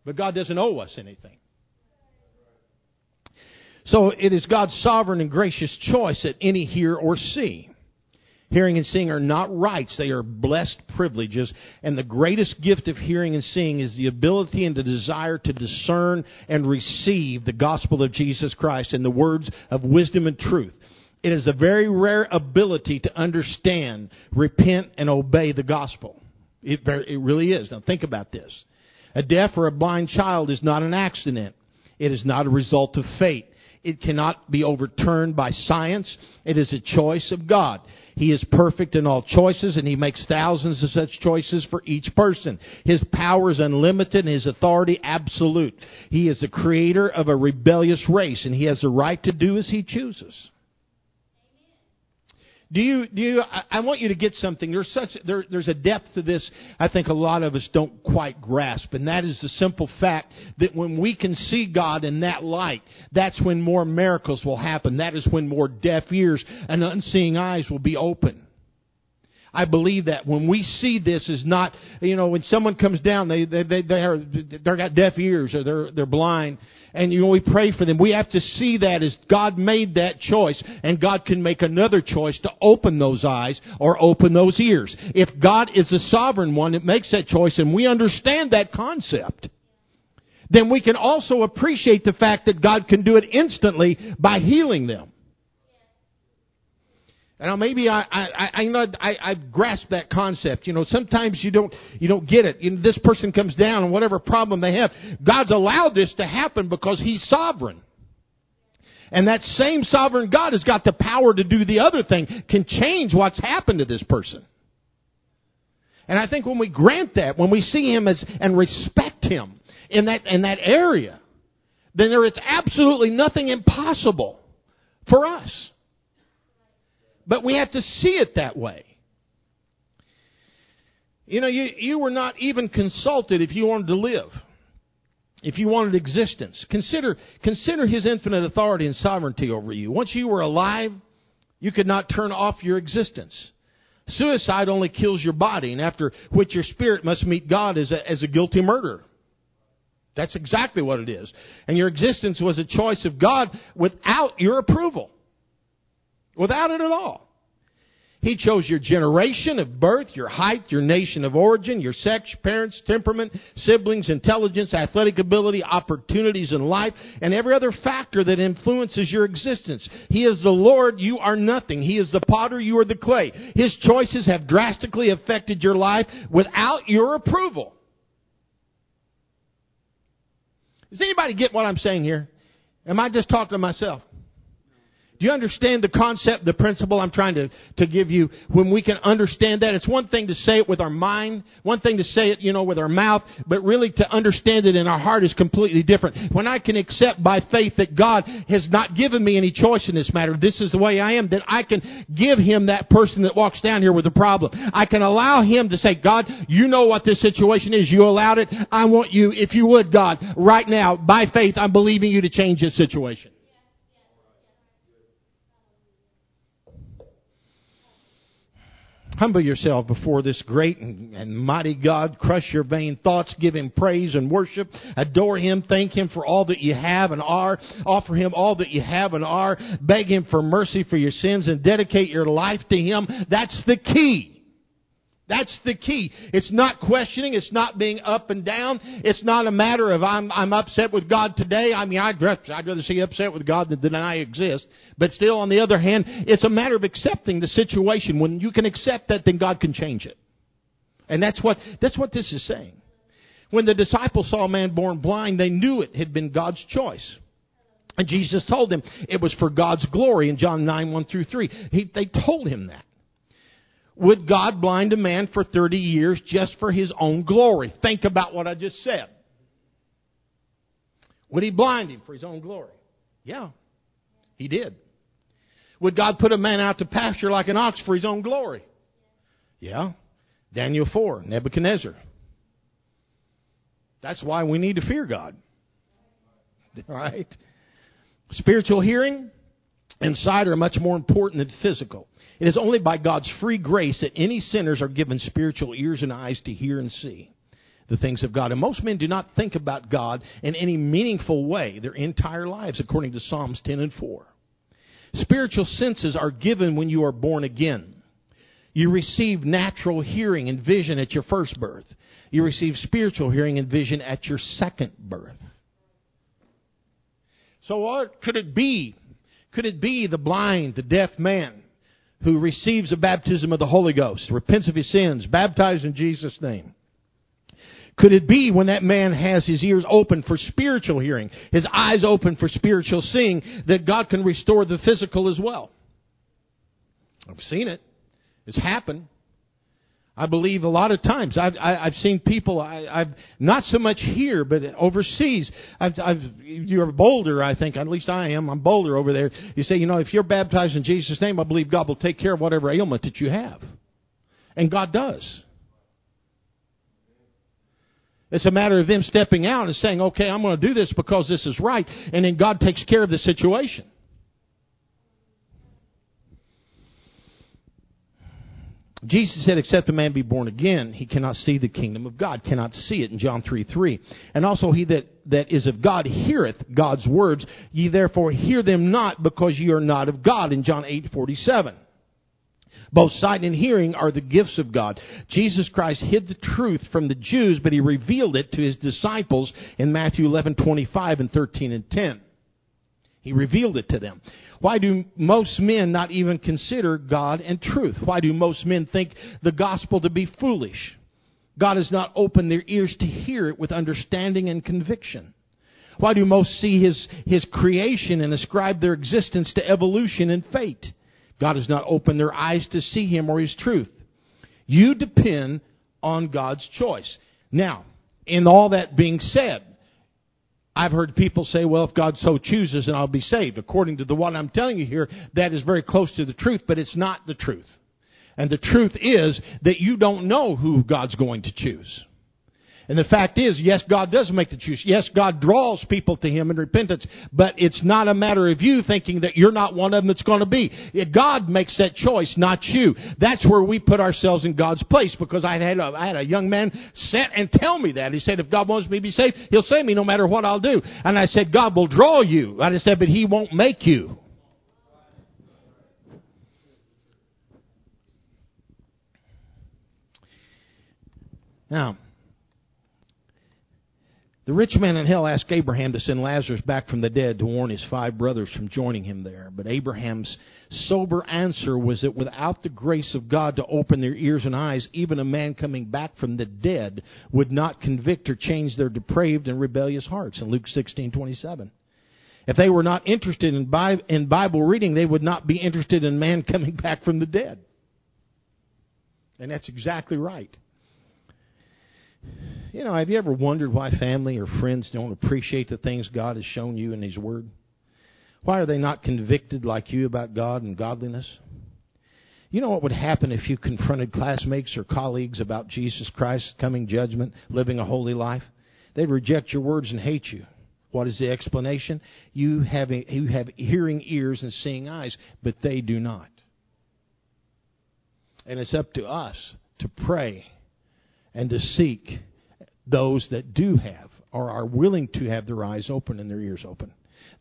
A: But God doesn't owe us anything. So it is God's sovereign and gracious choice that any hear or see. Hearing and seeing are not rights, they are blessed privileges. And the greatest gift of hearing and seeing is the ability and the desire to discern and receive the gospel of Jesus Christ and the words of wisdom and truth. It is a very rare ability to understand, repent, and obey the gospel. It, it really is. Now think about this. A deaf or a blind child is not an accident. It is not a result of fate. It cannot be overturned by science. It is a choice of God. He is perfect in all choices and he makes thousands of such choices for each person. His power is unlimited and his authority absolute. He is the creator of a rebellious race and he has the right to do as he chooses. Do you, do you, I want you to get something. There's such, there, there's a depth to this I think a lot of us don't quite grasp. And that is the simple fact that when we can see God in that light, that's when more miracles will happen. That is when more deaf ears and unseeing eyes will be open. I believe that when we see this is not, you know, when someone comes down, they they they they are they're got deaf ears or they're they're blind, and you know we pray for them. We have to see that as God made that choice, and God can make another choice to open those eyes or open those ears. If God is the sovereign one that makes that choice, and we understand that concept then we can also appreciate the fact that God can do it instantly by healing them. And now maybe I, I, I, know I, I grasp that concept. You know, sometimes you don't, you don't get it. You know, this person comes down and whatever problem they have, God's allowed this to happen because He's sovereign. And that same sovereign God has got the power to do the other thing, can change what's happened to this person. And I think when we grant that, when we see Him as, and respect Him in that, in that area, then there is absolutely nothing impossible for us. But we have to see it that way. You know, you, you were not even consulted if you wanted to live, if you wanted existence. Consider, consider His infinite authority and sovereignty over you. Once you were alive, you could not turn off your existence. Suicide only kills your body, and after which your spirit must meet God as a, as a guilty murderer. That's exactly what it is. And your existence was a choice of God without your approval. Without it at all. He chose your generation of birth, your height, your nation of origin, your sex, parents, temperament, siblings, intelligence, athletic ability, opportunities in life, and every other factor that influences your existence. He is the Lord, you are nothing. He is the potter, you are the clay. His choices have drastically affected your life without your approval. Does anybody get what I'm saying here? Am I just talking to myself? Do you understand the concept, the principle I'm trying to, to give you? When we can understand that, it's one thing to say it with our mind, one thing to say it, you know, with our mouth, but really to understand it in our heart is completely different. When I can accept by faith that God has not given me any choice in this matter, this is the way I am, then I can give Him that person that walks down here with a problem. I can allow Him to say, God, you know what this situation is. You allowed it. I want you, if you would, God, right now, by faith, I'm believing you to change this situation. Humble yourself before this great and, and, mighty God. Crush your vain thoughts. Give Him praise and worship. Adore Him. Thank Him for all that you have and are. Offer Him all that you have and are. Beg Him for mercy for your sins and dedicate your life to Him. That's the key. That's the key. It's not questioning. It's not being up and down. It's not a matter of I'm, I'm upset with God today. I mean, I'd, I'd rather see upset with God than deny I exist. But still, on the other hand, it's a matter of accepting the situation. When you can accept that, then God can change it. And that's what, that's what this is saying. When the disciples saw a man born blind, they knew it had been God's choice. And Jesus told them it was for God's glory in John 9, 1 through 3. He, they told him that. Would God blind a man for 30 years just for his own glory? Think about what I just said. Would he blind him for his own glory? Yeah, he did. Would God put a man out to pasture like an ox for his own glory? Yeah. Daniel 4, Nebuchadnezzar. That's why we need to fear God. Right? Spiritual hearing and sight are much more important than physical. It is only by God's free grace that any sinners are given spiritual ears and eyes to hear and see the things of God. And most men do not think about God in any meaningful way their entire lives, according to Psalms 10 and 4. Spiritual senses are given when you are born again. You receive natural hearing and vision at your first birth. You receive spiritual hearing and vision at your second birth. So what could it be? Could it be the blind, the deaf man? Who receives a baptism of the Holy Ghost, repents of his sins, baptized in Jesus' name. Could it be when that man has his ears open for spiritual hearing, his eyes open for spiritual seeing, that God can restore the physical as well? I've seen it. It's happened. I believe a lot of times I've I, have seen people I, I've not so much here but overseas. I've, I've you're bolder, I think. At least I am. I'm bolder over there. You say, you know, if you're baptized in Jesus' name, I believe God will take care of whatever ailment that you have, and God does. It's a matter of them stepping out and saying, okay, I'm going to do this because this is right, and then God takes care of the situation. Jesus said, except a man be born again, he cannot see the kingdom of God, cannot see it in John 3 3. And also, he that, that is of God heareth God's words, ye therefore hear them not, because ye are not of God, in John eight forty seven. Both sight and hearing are the gifts of God. Jesus Christ hid the truth from the Jews, but he revealed it to his disciples in Matthew eleven twenty five and 13 and 10. He revealed it to them. Why do most men not even consider God and truth? Why do most men think the gospel to be foolish? God has not opened their ears to hear it with understanding and conviction. Why do most see his, his creation and ascribe their existence to evolution and fate? God has not opened their eyes to see him or his truth. You depend on God's choice. Now, in all that being said, I've heard people say, well, if God so chooses, then I'll be saved. According to the one I'm telling you here, that is very close to the truth, but it's not the truth. And the truth is that you don't know who God's going to choose. And the fact is, yes, God does make the choice. Yes, God draws people to Him in repentance, but it's not a matter of you thinking that you're not one of them that's going to be. God makes that choice, not you. That's where we put ourselves in God's place because I had a, I had a young man sit and tell me that. He said, if God wants me to be saved, He'll save me no matter what I'll do. And I said, God will draw you. I said, but He won't make you. Now, the rich man in hell asked Abraham to send Lazarus back from the dead to warn his five brothers from joining him there. But Abraham's sober answer was that without the grace of God to open their ears and eyes, even a man coming back from the dead would not convict or change their depraved and rebellious hearts in Luke 16:27. If they were not interested in Bible reading, they would not be interested in man coming back from the dead. And that's exactly right. You know, have you ever wondered why family or friends don't appreciate the things God has shown you in His Word? Why are they not convicted like you about God and godliness? You know what would happen if you confronted classmates or colleagues about Jesus Christ's coming judgment, living a holy life? They'd reject your words and hate you. What is the explanation? You have, you have hearing ears and seeing eyes, but they do not. And it's up to us to pray and to seek those that do have or are willing to have their eyes open and their ears open.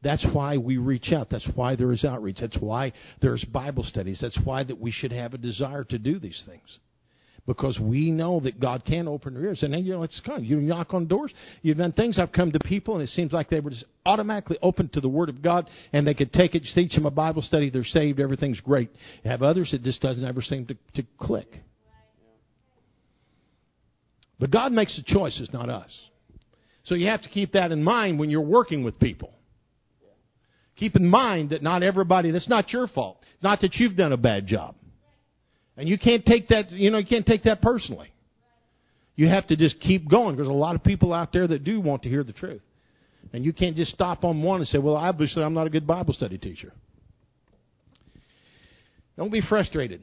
A: That's why we reach out. That's why there is outreach. That's why there's Bible studies. That's why that we should have a desire to do these things. Because we know that God can open their ears. And then you know it's kind of, you knock on doors. You've done things. I've come to people and it seems like they were just automatically open to the Word of God and they could take it, teach them a Bible study, they're saved, everything's great. You have others that just doesn't ever seem to, to click. But God makes the choices, not us. So you have to keep that in mind when you're working with people. Keep in mind that not everybody, that's not your fault. Not that you've done a bad job. And you can't take that, you know, you can't take that personally. You have to just keep going. There's a lot of people out there that do want to hear the truth. And you can't just stop on one and say, well, obviously I'm not a good Bible study teacher. Don't be frustrated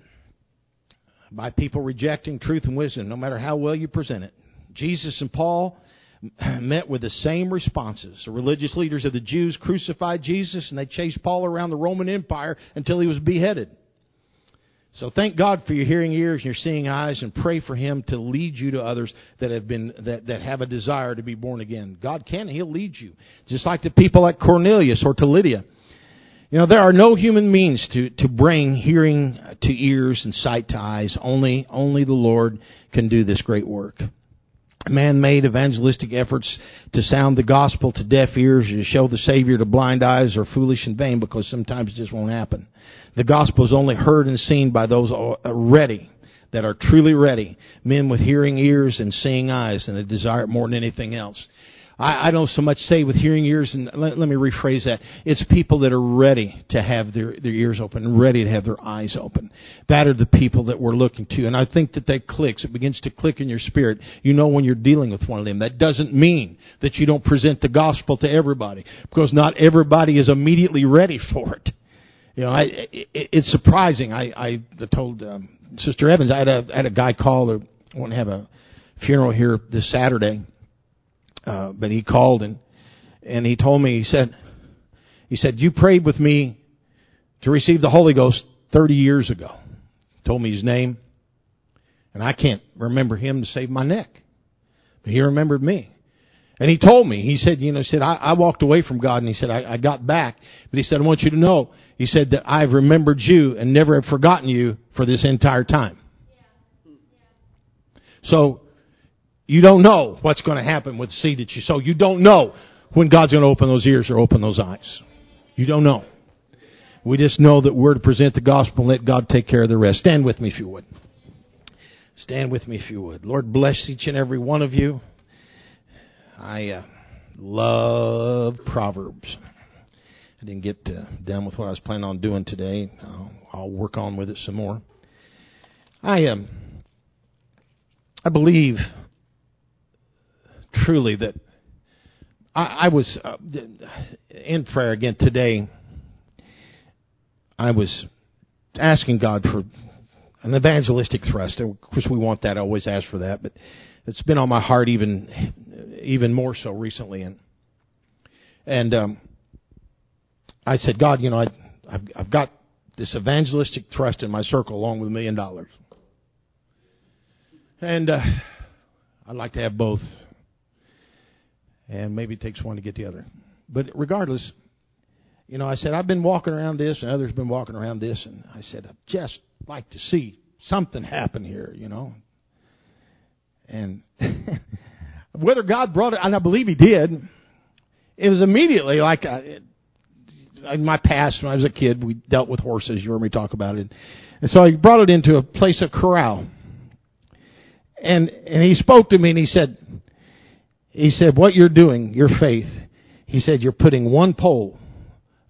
A: by people rejecting truth and wisdom, no matter how well you present it. Jesus and Paul met with the same responses. The religious leaders of the Jews crucified Jesus and they chased Paul around the Roman Empire until he was beheaded. So thank God for your hearing ears and your seeing eyes and pray for him to lead you to others that have been that, that have a desire to be born again. God can, he'll lead you. Just like the people at Cornelius or to Lydia. You know, there are no human means to, to bring hearing to ears and sight to eyes. Only, only the Lord can do this great work. Man-made evangelistic efforts to sound the gospel to deaf ears to show the Savior to blind eyes are foolish and vain because sometimes it just won't happen. The gospel is only heard and seen by those ready, that are truly ready, men with hearing ears and seeing eyes and a desire it more than anything else. I, I don't so much say with hearing ears, and let, let me rephrase that. It's people that are ready to have their, their ears open ready to have their eyes open. That are the people that we're looking to. And I think that that clicks. It begins to click in your spirit. You know when you're dealing with one of them. That doesn't mean that you don't present the gospel to everybody, because not everybody is immediately ready for it. You know, I, it, it's surprising. I, I told um, Sister Evans, I had a, I had a guy call, I want to have a funeral here this Saturday, uh, but he called and and he told me he said he said you prayed with me to receive the Holy Ghost 30 years ago. Told me his name, and I can't remember him to save my neck, but he remembered me. And he told me, he said, you know, he said, I, I walked away from God and he said, I, I got back. But he said, I want you to know, he said that I've remembered you and never have forgotten you for this entire time. So you don't know what's going to happen with the seed that you sow. You don't know when God's going to open those ears or open those eyes. You don't know. We just know that we're to present the gospel and let God take care of the rest. Stand with me if you would. Stand with me if you would. Lord bless each and every one of you. I uh, love Proverbs. I didn't get uh, done with what I was planning on doing today. I'll, I'll work on with it some more. I um, I believe truly that I, I was uh, in prayer again today. I was asking God for an evangelistic thrust. Of course, we want that. I always ask for that, but it's been on my heart even even more so recently. And and um, I said, God, you know, I, I've, I've got this evangelistic thrust in my circle along with a million dollars, and uh, I'd like to have both. And maybe it takes one to get the other. But regardless, you know, I said, I've been walking around this, and others have been walking around this, and I said, I'd just like to see something happen here, you know. And whether God brought it, and I believe He did, it was immediately like uh, in my past when I was a kid, we dealt with horses. You heard me talk about it, and so He brought it into a place of corral, and and He spoke to me and He said, He said, what you're doing, your faith. He said, you're putting one pole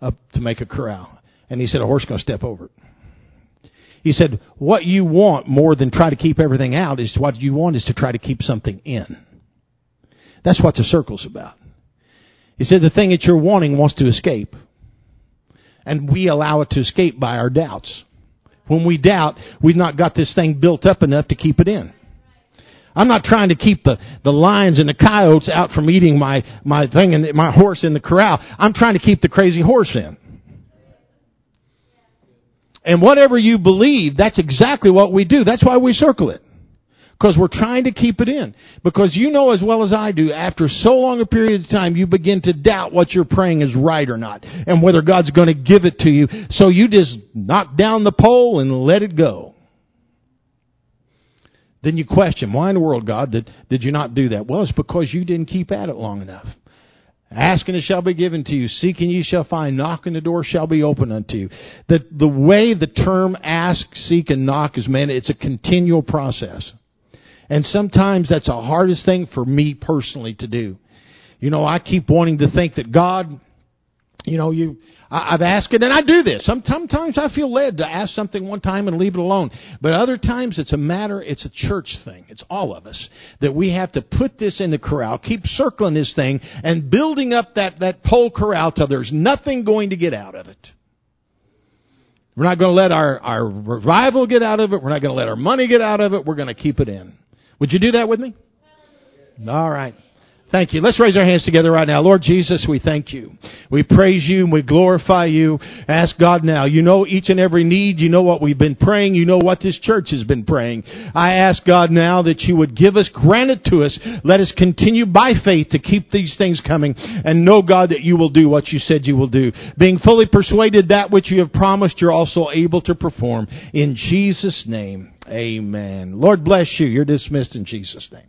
A: up to make a corral. And he said, a horse going to step over it. He said, what you want more than try to keep everything out is what you want is to try to keep something in. That's what the circle's about. He said, the thing that you're wanting wants to escape. And we allow it to escape by our doubts. When we doubt, we've not got this thing built up enough to keep it in. I'm not trying to keep the, the lions and the coyotes out from eating my, my thing and my horse in the corral. I'm trying to keep the crazy horse in. And whatever you believe, that's exactly what we do. That's why we circle it. Because we're trying to keep it in. Because you know as well as I do, after so long a period of time, you begin to doubt what you're praying is right or not. And whether God's going to give it to you. So you just knock down the pole and let it go. Then you question, why in the world, God, did, did you not do that? Well, it's because you didn't keep at it long enough. Asking it shall be given to you. Seeking you shall find. Knocking the door shall be open unto you. The, the way the term ask, seek, and knock is meant, it's a continual process. And sometimes that's the hardest thing for me personally to do. You know, I keep wanting to think that God, you know, you, I, have asked it, and I do this. Sometimes I feel led to ask something one time and leave it alone. But other times it's a matter, it's a church thing. It's all of us. That we have to put this in the corral, keep circling this thing, and building up that, that pole corral till there's nothing going to get out of it. We're not going to let our, our revival get out of it. We're not going to let our money get out of it. We're going to keep it in. Would you do that with me? All right. Thank you. Let's raise our hands together right now. Lord Jesus, we thank you. We praise you and we glorify you. Ask God now. You know each and every need. You know what we've been praying. You know what this church has been praying. I ask God now that you would give us, grant it to us. Let us continue by faith to keep these things coming and know God that you will do what you said you will do. Being fully persuaded that which you have promised you're also able to perform. In Jesus' name, amen. Lord bless you. You're dismissed in Jesus' name.